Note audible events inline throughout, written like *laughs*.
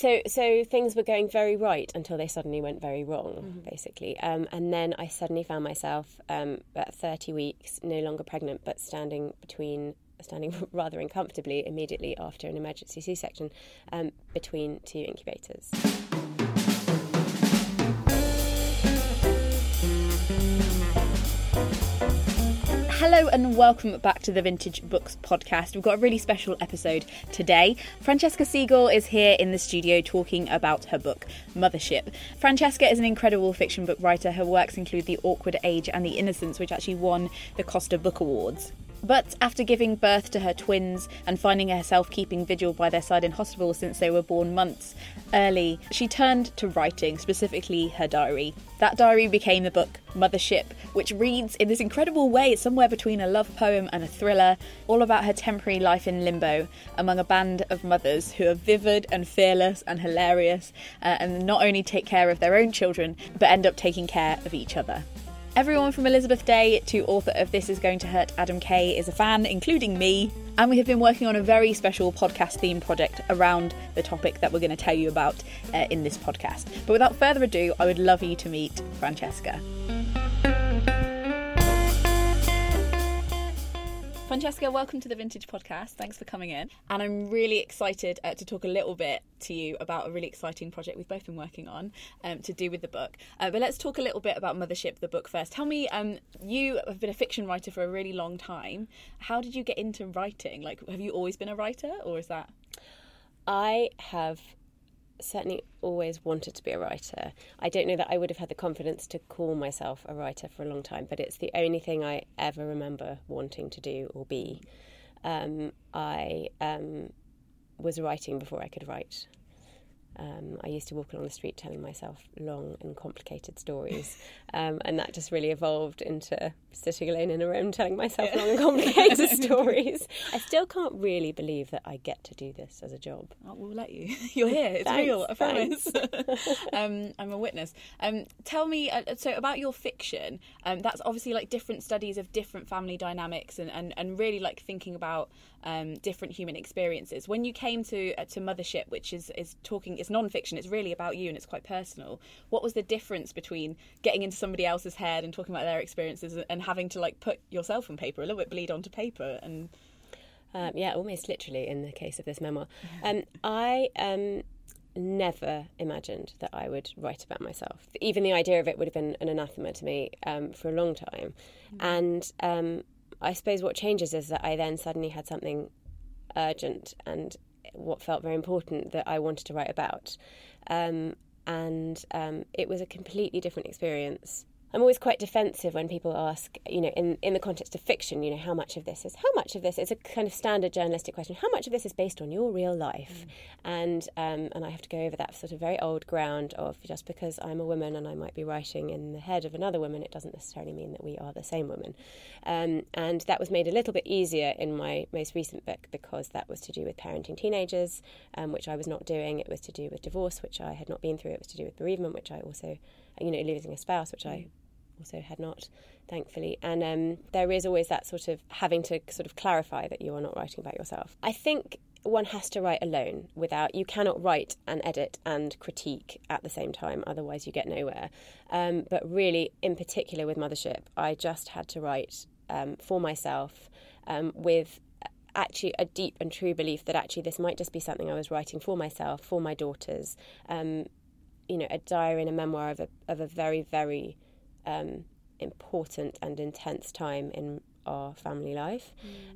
so so things were going very right until they suddenly went very wrong, basically. Um, and then I suddenly found myself um, at 30 weeks, no longer pregnant, but standing between standing *laughs* rather uncomfortably immediately after an emergency C-section um, between two incubators. Hello and welcome back to the Vintage Books podcast. We've got a really special episode today. Francesca Segal is here in the studio talking about her book, Mothership. Francesca is an incredible fiction book writer. Her works include The Awkward Age and The Innocents, which actually won the Costa Book Awards. But after giving birth to her twins and finding herself keeping vigil by their side in hospital since they were born months early, she turned to writing, specifically her diary. That diary became the book Mothership, which reads in this incredible way, somewhere between a love poem and a thriller, all about her temporary life in limbo among a band of mothers who are vivid and fearless and hilarious, uh, and not only take care of their own children, but end up taking care of each other. Everyone from Elizabeth Day to author of This Is Going to Hurt Adam Kay is a fan, including me. And we have been working on a very special podcast theme project around the topic that we're going to tell you about uh, in this podcast. But without further ado, I would love you to meet Francesca. Francesca, welcome to the Vintage Podcast. Thanks for coming in. And I'm really excited uh, to talk a little bit to you about a really exciting project we've both been working on um, to do with the book. Uh, but let's talk a little bit about Mothership, the book first. Tell me, um, you have been a fiction writer for a really long time. How did you get into writing? Like, have you always been a writer, or is that? I have certainly always wanted to be a writer. I don't know that I would have had the confidence to call myself a writer for a long time, but it's the only thing I ever remember wanting to do or be. Um, I um, was writing before I could write. Um, I used to walk along the street telling myself long and complicated stories, um, and that just really evolved into sitting alone in a room telling myself long and complicated *laughs* stories. I still can't really believe that I get to do this as a job. Oh, we'll let you. *laughs* You're here. It's Thanks, real. I promise. *laughs* um, I'm a witness. Um, tell me, uh, so about your fiction. Um, that's obviously like different studies of different family dynamics, and, and, and really like thinking about um, different human experiences. When you came to uh, to Mothership, which is is talking, it's non-fiction. It's really about you, and it's quite personal. What was the difference between getting into somebody else's head and talking about their experiences, and having to like put yourself on paper, a little bit bleed onto paper, and Um, yeah, almost literally in the case of this memoir. Um, I um, never imagined that I would write about myself. Even the idea of it would have been an anathema to me um, for a long time. And um, I suppose what changes is that I then suddenly had something urgent and what felt very important that I wanted to write about. Um, and um, it was a completely different experience. I'm always quite defensive when people ask, you know, in, in the context of fiction, you know, how much of this is, how much of this is a kind of standard journalistic question, how much of this is based on your real life? And, um, and I have to go over that sort of very old ground of just because I'm a woman and I might be writing in the head of another woman, it doesn't necessarily mean that we are the same woman. Um, and that was made a little bit easier in my most recent book because that was to do with parenting teenagers, um, which I was not doing. It was to do with divorce, which I had not been through. It was to do with bereavement, which I also, you know, losing a spouse, which I also had not, thankfully. And um, there is always that sort of having to sort of clarify that you are not writing about yourself. I think one has to write alone without you cannot write and edit and critique at the same time otherwise you get nowhere um, but really in particular with mothership i just had to write um, for myself um, with actually a deep and true belief that actually this might just be something i was writing for myself for my daughters um, you know a diary and a memoir of a, of a very very um, important and intense time in our family life,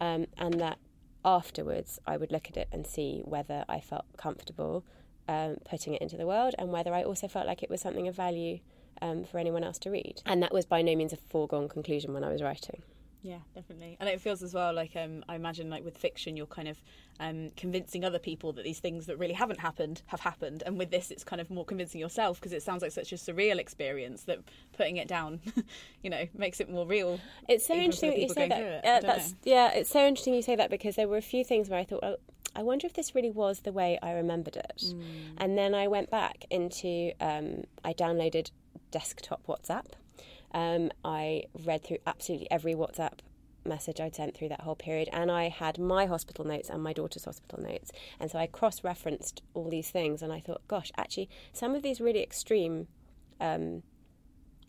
um, and that afterwards I would look at it and see whether I felt comfortable um, putting it into the world and whether I also felt like it was something of value um, for anyone else to read. And that was by no means a foregone conclusion when I was writing. Yeah, definitely. And it feels as well like um, I imagine like with fiction, you're kind of um, convincing other people that these things that really haven't happened have happened. And with this, it's kind of more convincing yourself because it sounds like such a surreal experience that putting it down, *laughs* you know, makes it more real. It's so even for the interesting that you say that. Uh, that's know. yeah. It's so interesting you say that because there were a few things where I thought, oh, I wonder if this really was the way I remembered it. Mm. And then I went back into. Um, I downloaded desktop WhatsApp. Um, I read through absolutely every WhatsApp message I'd sent through that whole period, and I had my hospital notes and my daughter's hospital notes, and so I cross-referenced all these things, and I thought, gosh, actually, some of these really extreme. Um,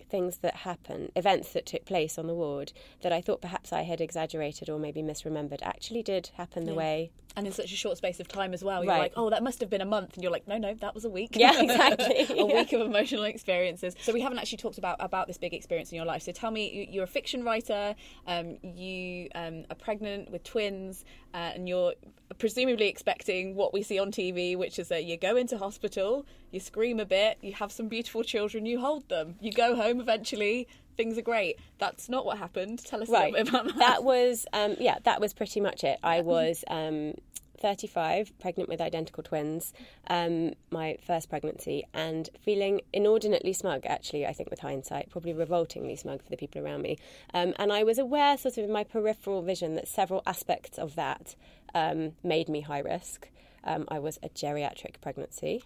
things that happen, events that took place on the ward that I thought perhaps I had exaggerated or maybe misremembered actually did happen the Yeah. way. And in such a short space of time as well. You're Right. like, oh, that must have been a month. And you're like, no, no, that was a week. Yeah, *laughs* exactly. *laughs* a week of emotional experiences. So we haven't actually talked about, about this big experience in your life. So tell me, you- you're a fiction writer, um, you um, are pregnant with twins, uh, and you're presumably expecting what we see on TV, which is that you go into hospital, you scream a bit, you have some beautiful children, you hold them, you go home eventually, things are great. That's not what happened. Tell us a Right. little bit about that. That was, um, yeah, that was pretty much it. I was um, 35, pregnant with identical twins, um, my first pregnancy, and feeling inordinately smug, actually, I think with hindsight, probably revoltingly smug for the people around me. Um, and I was aware, sort of in my peripheral vision, that several aspects of that um, made me high risk. Um, I was a geriatric pregnancy,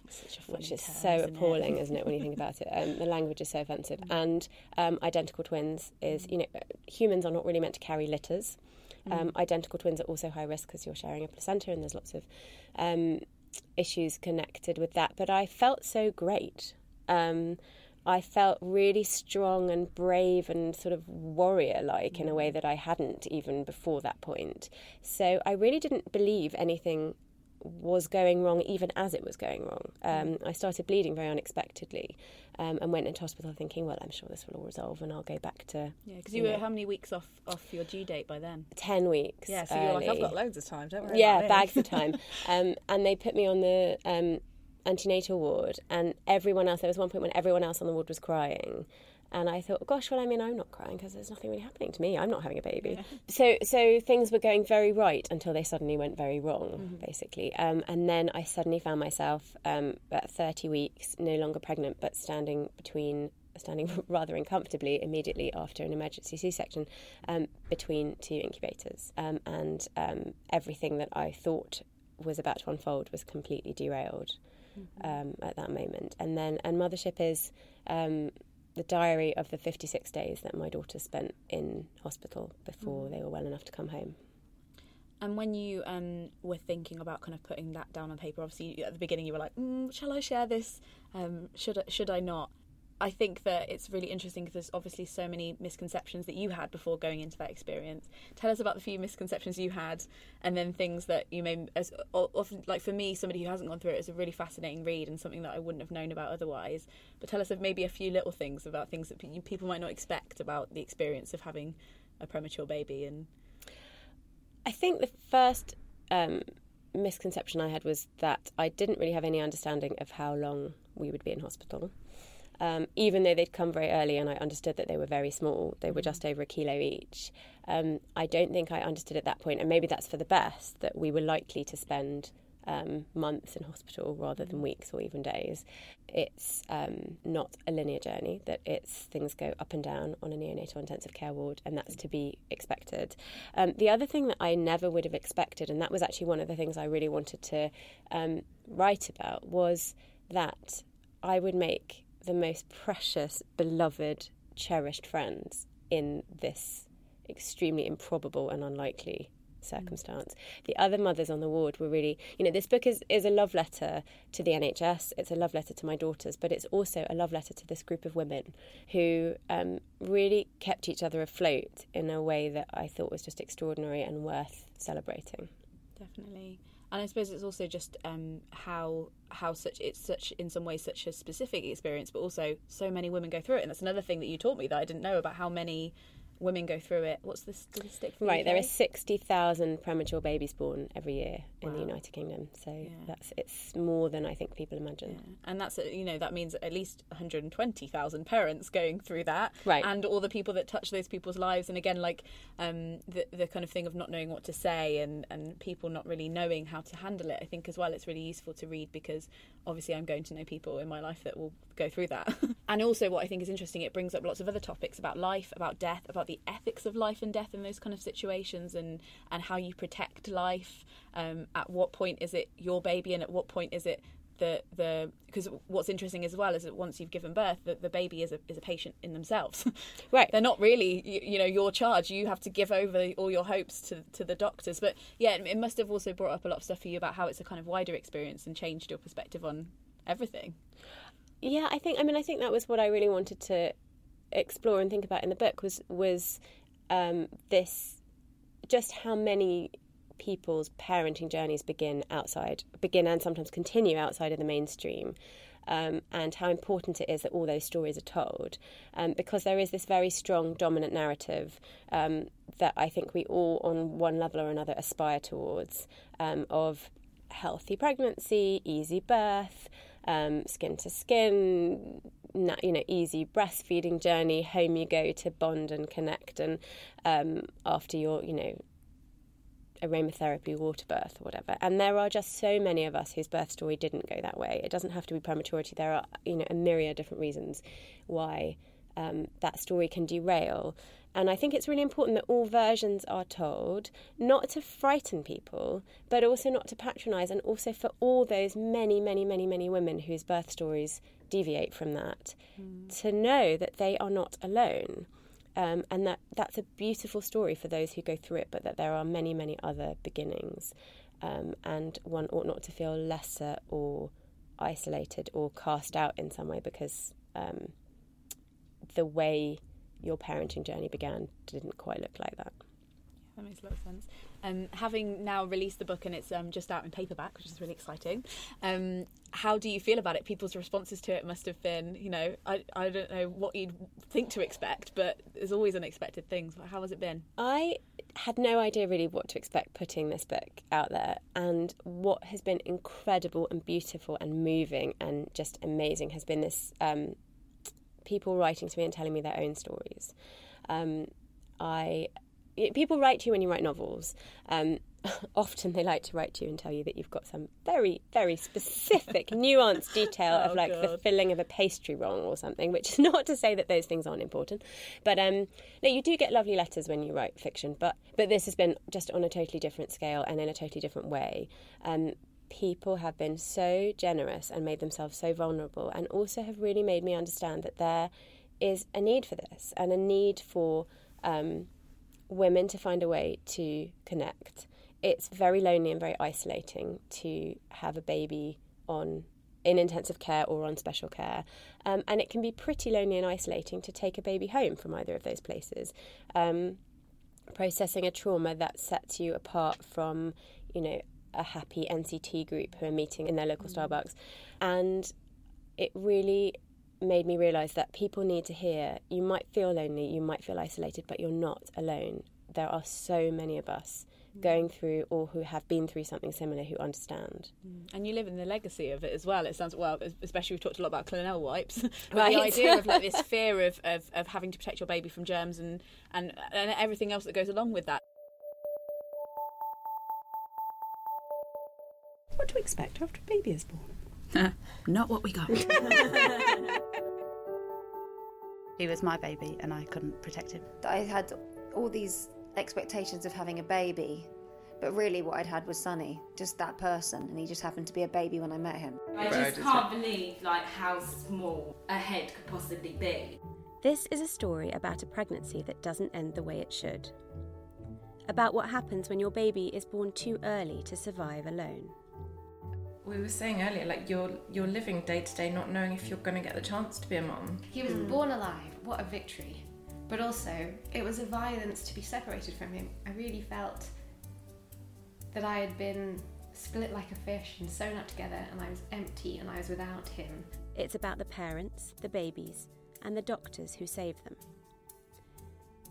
a which is term, so isn't appalling, isn't it, when you think about it? Um, the language is so offensive. And um, identical twins is, you know, humans are not really meant to carry litters. Um, identical twins are also high risk because you're sharing a placenta, and there's lots of um, issues connected with that. But I felt so great. Um, I felt really strong and brave and sort of warrior like in a way that I hadn't even before that point. So I really didn't believe anything was going wrong even as it was going wrong. Um, I started bleeding very unexpectedly um, and went into hospital thinking, well, I'm sure this will all resolve and I'll go back to Yeah, because you were how many weeks off off your due date by then? 10 weeks. Yeah, so you're like, I've got loads of time. Don't worry. yeah, bags of time. *laughs* Um, and they put me on the um, antenatal ward, and everyone else. There was one point when everyone else on the ward was crying, and I thought, gosh, well, I mean, I'm not crying because there's nothing really happening to me. I'm not having a baby. So, so things were going very right until they suddenly went very wrong, basically. Um, and then I suddenly found myself um, at 30 weeks, no longer pregnant, but standing between standing *laughs* rather uncomfortably immediately after an emergency C-section um, between two incubators, um, and um, everything that I thought was about to unfold was completely derailed um, at that moment. And then, and mothership is um, the diary of the 56 days that my daughter spent in hospital before they were well enough to come home. And when you um, were thinking about kind of putting that down on paper, obviously at the beginning you were like, mm, "Shall I share this? Um, should I, should I not?" I think that it's really interesting because there's obviously so many misconceptions that you had before going into that experience. Tell us about the few misconceptions you had, and then things that you may, as often like for me, somebody who hasn't gone through it, it's a really fascinating read and something that I wouldn't have known about otherwise. But tell us of maybe a few little things about things that people might not expect about the experience of having a premature baby and I think the first um, misconception I had was that I didn't really have any understanding of how long we would be in hospital. Um, even though they'd come very early and I understood that they were very small, they were just over a kilo each. Um, I don't think I understood at that point, and maybe that's for the best, that we were likely to spend um, months in hospital rather than weeks or even days. It's um, not a linear journey, that it's things go up and down on a neonatal intensive care ward, and that's to be expected. Um, the other thing that I never would have expected, and that was actually one of the things I really wanted to um, write about, was that I would make the most precious, beloved, cherished friends in this extremely improbable and unlikely circumstance. The other mothers on the ward were really, you know, this book is, is a love letter to the NHS, it's a love letter to my daughters, but it's also a love letter to this group of women who um, really kept each other afloat in a way that I thought was just extraordinary and worth celebrating. Definitely. And I suppose it's also just um, how how such it's such in some ways such a specific experience, but also so many women go through it. And that's another thing that you taught me that I didn't know about how many women go through it. What's the statistic? Right, there are 60,000 premature babies born every year in the United Kingdom. So that's it's more than I think people imagine. Yeah. And that's you know that means at least 120,000 parents going through that, Right. And all the people that touch those people's lives, and again, like um, the the kind of thing of not knowing what to say and and people not really knowing how to handle it. I think as well, it's really useful to read because obviously I'm going to know people in my life that will go through that. *laughs* and also, what I think is interesting, it brings up lots of other topics about life, about death, about the ethics of life and death in those kind of situations, and and how you protect life. Um, at what point is it your baby, and at what point is it the the because what's interesting as well is that once you've given birth, that the baby is a is a patient in themselves. *laughs* Right. They're not really you, you know your charge. You have to give over all your hopes to to the doctors. But yeah, it must have also brought up a lot of stuff for you about how it's a kind of wider experience and changed your perspective on everything. Yeah, I think. I mean, I think that was what I really wanted to explore and think about in the book was was um, this just how many people's parenting journeys begin outside, begin and sometimes continue outside of the mainstream. Um, and how important it is that all those stories are told, um, because there is this very strong dominant narrative um, that I think we all, on one level or another, aspire towards um, of healthy pregnancy, easy birth, um, skin to skin, you know, easy breastfeeding journey. Home you go to bond and connect, and um, after your, you know, aromatherapy, water birth, or whatever. And there are just so many of us whose birth story didn't go that way. It doesn't have to be prematurity. There are, you know, a myriad of different reasons why um, that story can derail. And I think it's really important that all versions are told, not to frighten people, but also not to patronise, and also for all those many, many, many, many women whose birth stories deviate from that, mm. to know that they are not alone. Um, and that that's a beautiful story for those who go through it, but that there are many, many other beginnings. Um, and one ought not to feel lesser or isolated or cast out in some way because um, the way your parenting journey began didn't quite look like that. That makes a lot of sense. Um, having now released the book and it's um, just out in paperback, which is really exciting, um, how do you feel about it? People's responses to it must have been, you know, I, I don't know what you'd think to expect, but there's always unexpected things. How has it been? I had no idea really what to expect putting this book out there, and what has been incredible and beautiful and moving and just amazing has been this um, people writing to me and telling me their own stories. Um, I people write to you when you write novels. Um, *laughs* often they like to write to you and tell you that you've got some very, very specific, *laughs* nuanced detail oh, of like God. the filling of a pastry wrong or something. Which is *laughs* not to say that those things aren't important, but um, no, you do get lovely letters when you write fiction. But but this has been just on a totally different scale and in a totally different way. Um, people have been so generous and made themselves so vulnerable, and also have really made me understand that there is a need for this and a need for um, women to find a way to connect. It's very lonely and very isolating to have a baby on in intensive care or on special care. Um, and it can be pretty lonely and isolating to take a baby home from either of those places. Um, processing a trauma that sets you apart from, you know, a happy NCT group who are meeting in their local. Starbucks. And it really made me realize that people need to hear you might feel lonely, you might feel isolated, but you're not alone. There are so many of us mm. going through or who have been through something similar who understand. Mm. And you live in the legacy of it as well. It sounds well, especially we've talked a lot about Clinell wipes, *laughs* but right. the idea of like this *laughs* fear of, of, of having to protect your baby from germs and, and and everything else that goes along with that. What to expect after a baby is born? *laughs* Not what we got. He was my baby and I couldn't protect him. I had all these expectations of having a baby, but really what I'd had was Sonny, just that person, and he just happened to be a baby when I met him. I just can't believe like how small a head could possibly be. This is a story about a pregnancy that doesn't end the way it should. About what happens when your baby is born too early to survive alone we were saying earlier, like you're you're living day to day, not knowing if you're going to get the chance to be a mom. He was mm. born alive. What a victory! But also, it was a violence to be separated from him. I really felt that I had been split like a fish and sewn up together, and I was empty and I was without him. It's about the parents, the babies, and the doctors who save them.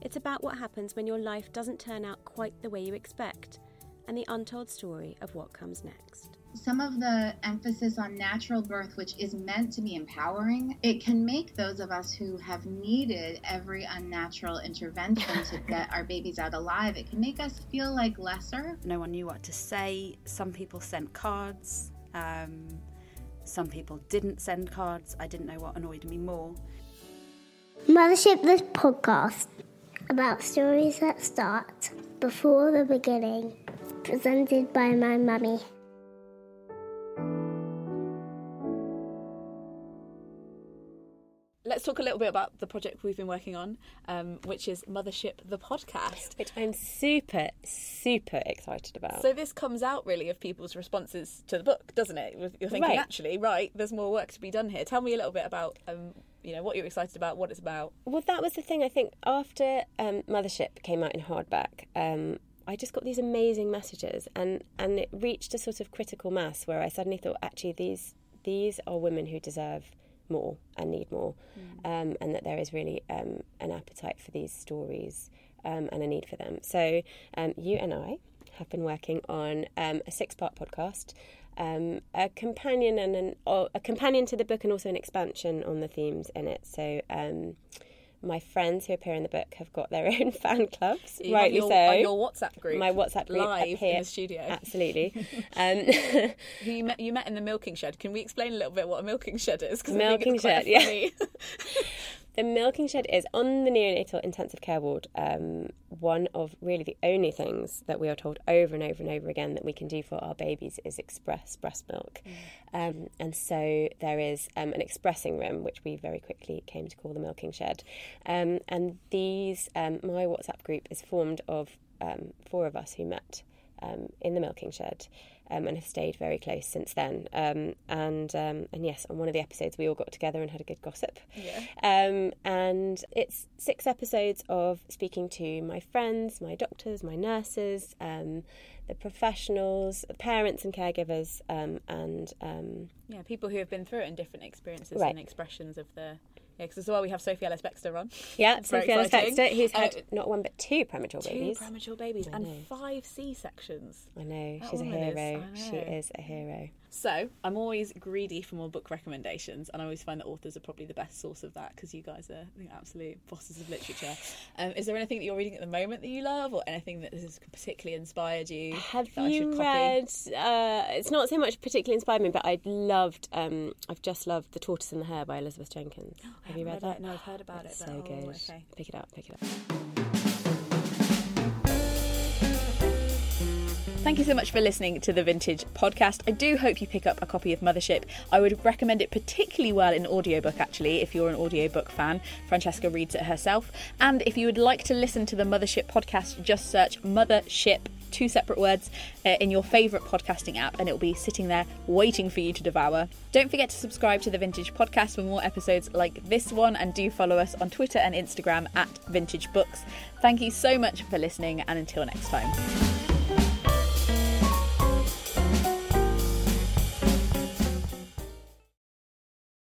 It's about what happens when your life doesn't turn out quite the way you expect, and the untold story of what comes next some of the emphasis on natural birth, which is meant to be empowering, it can make those of us who have needed every unnatural intervention to *laughs* get our babies out alive, it can make us feel like lesser. No one knew what to say. Some people sent cards. Um, some people didn't send cards. I didn't know what annoyed me more. Mothership, this podcast about stories that start before the beginning, presented by my mummy. Let's talk a little bit about the project we've been working on, um, which is Mothership the podcast. Which I'm super, super excited about. So this comes out really of people's responses to the book, doesn't it? You're thinking, Right. actually, right, there's more work to be done here. Tell me a little bit about, um, you know, what you're excited about, what it's about. Well, that was the thing. I think after um, Mothership came out in hardback, um, I just got these amazing messages, and and it reached a sort of critical mass where I suddenly thought, actually, these these are women who deserve more and need more, um, and that there is really um, an appetite for these stories um, and a need for them. So um, you and I have been working on um, a six-part podcast. Um, a companion and an a companion to the book, and also an expansion on the themes in it. So, um, my friends who appear in the book have got their *laughs* own fan clubs, You rightly your, so. your WhatsApp group, my WhatsApp group live here in the studio. Absolutely. *laughs* um, you met, you met in the milking shed. Can we explain a little bit what a milking shed is? 'Cause Milking shed, yeah. *laughs* The milking shed is on the neonatal intensive care ward. Um, one of really the only things that we are told over and over and over again that we can do for our babies is express breast milk. Um, and so there is um, an expressing room, which we very quickly came to call the milking shed. Um, and these, um, my WhatsApp group is formed of um, four of us who met um, in the milking shed. Um, and have stayed very close since then. Um, and um, and yes, on one of the episodes, we all got together and had a good gossip. Um, and it's six episodes of speaking to my friends, my doctors, my nurses, um, the professionals, the parents and caregivers, um, and um, yeah, people who have been through it and different experiences Right. and expressions of the. Because as well we have Sophie Ellis Bextor on. yeah, Sophie Ellis. Bextor, who's had Uh, not one but two premature two babies. premature babies and five C sections. I know That she's a woman is- hero. She is a hero. So I'm always greedy for more book recommendations, and I always find that authors are probably the best source of that because you guys are the absolute bosses of literature. Um, is there anything that you're reading at the moment that you love, or anything that has particularly inspired you? Have you read? Uh, it's not so much particularly inspired me, but I loved. Um, I've just loved *The Tortoise and the Hare* by Elizabeth Jenkins. *gasps* Have you read that? No, I've heard about It's it. so but- oh, good. okay. Pick it up. Pick it up. Thank you so much for listening to the Vintage Podcast. I do hope you pick up a copy of Mothership. I would recommend it particularly well in audiobook, actually, if you're an audiobook fan. Francesca reads it herself. And if you would like to listen to the Mothership podcast, just search Mothership, two separate words, uh, in your favourite podcasting app, and it'll be sitting there waiting for you to devour. Don't forget to subscribe to the Vintage Podcast for more episodes like this one, and do follow us on Twitter and Instagram at Vintage Books. Thank you so much for listening, and until next time.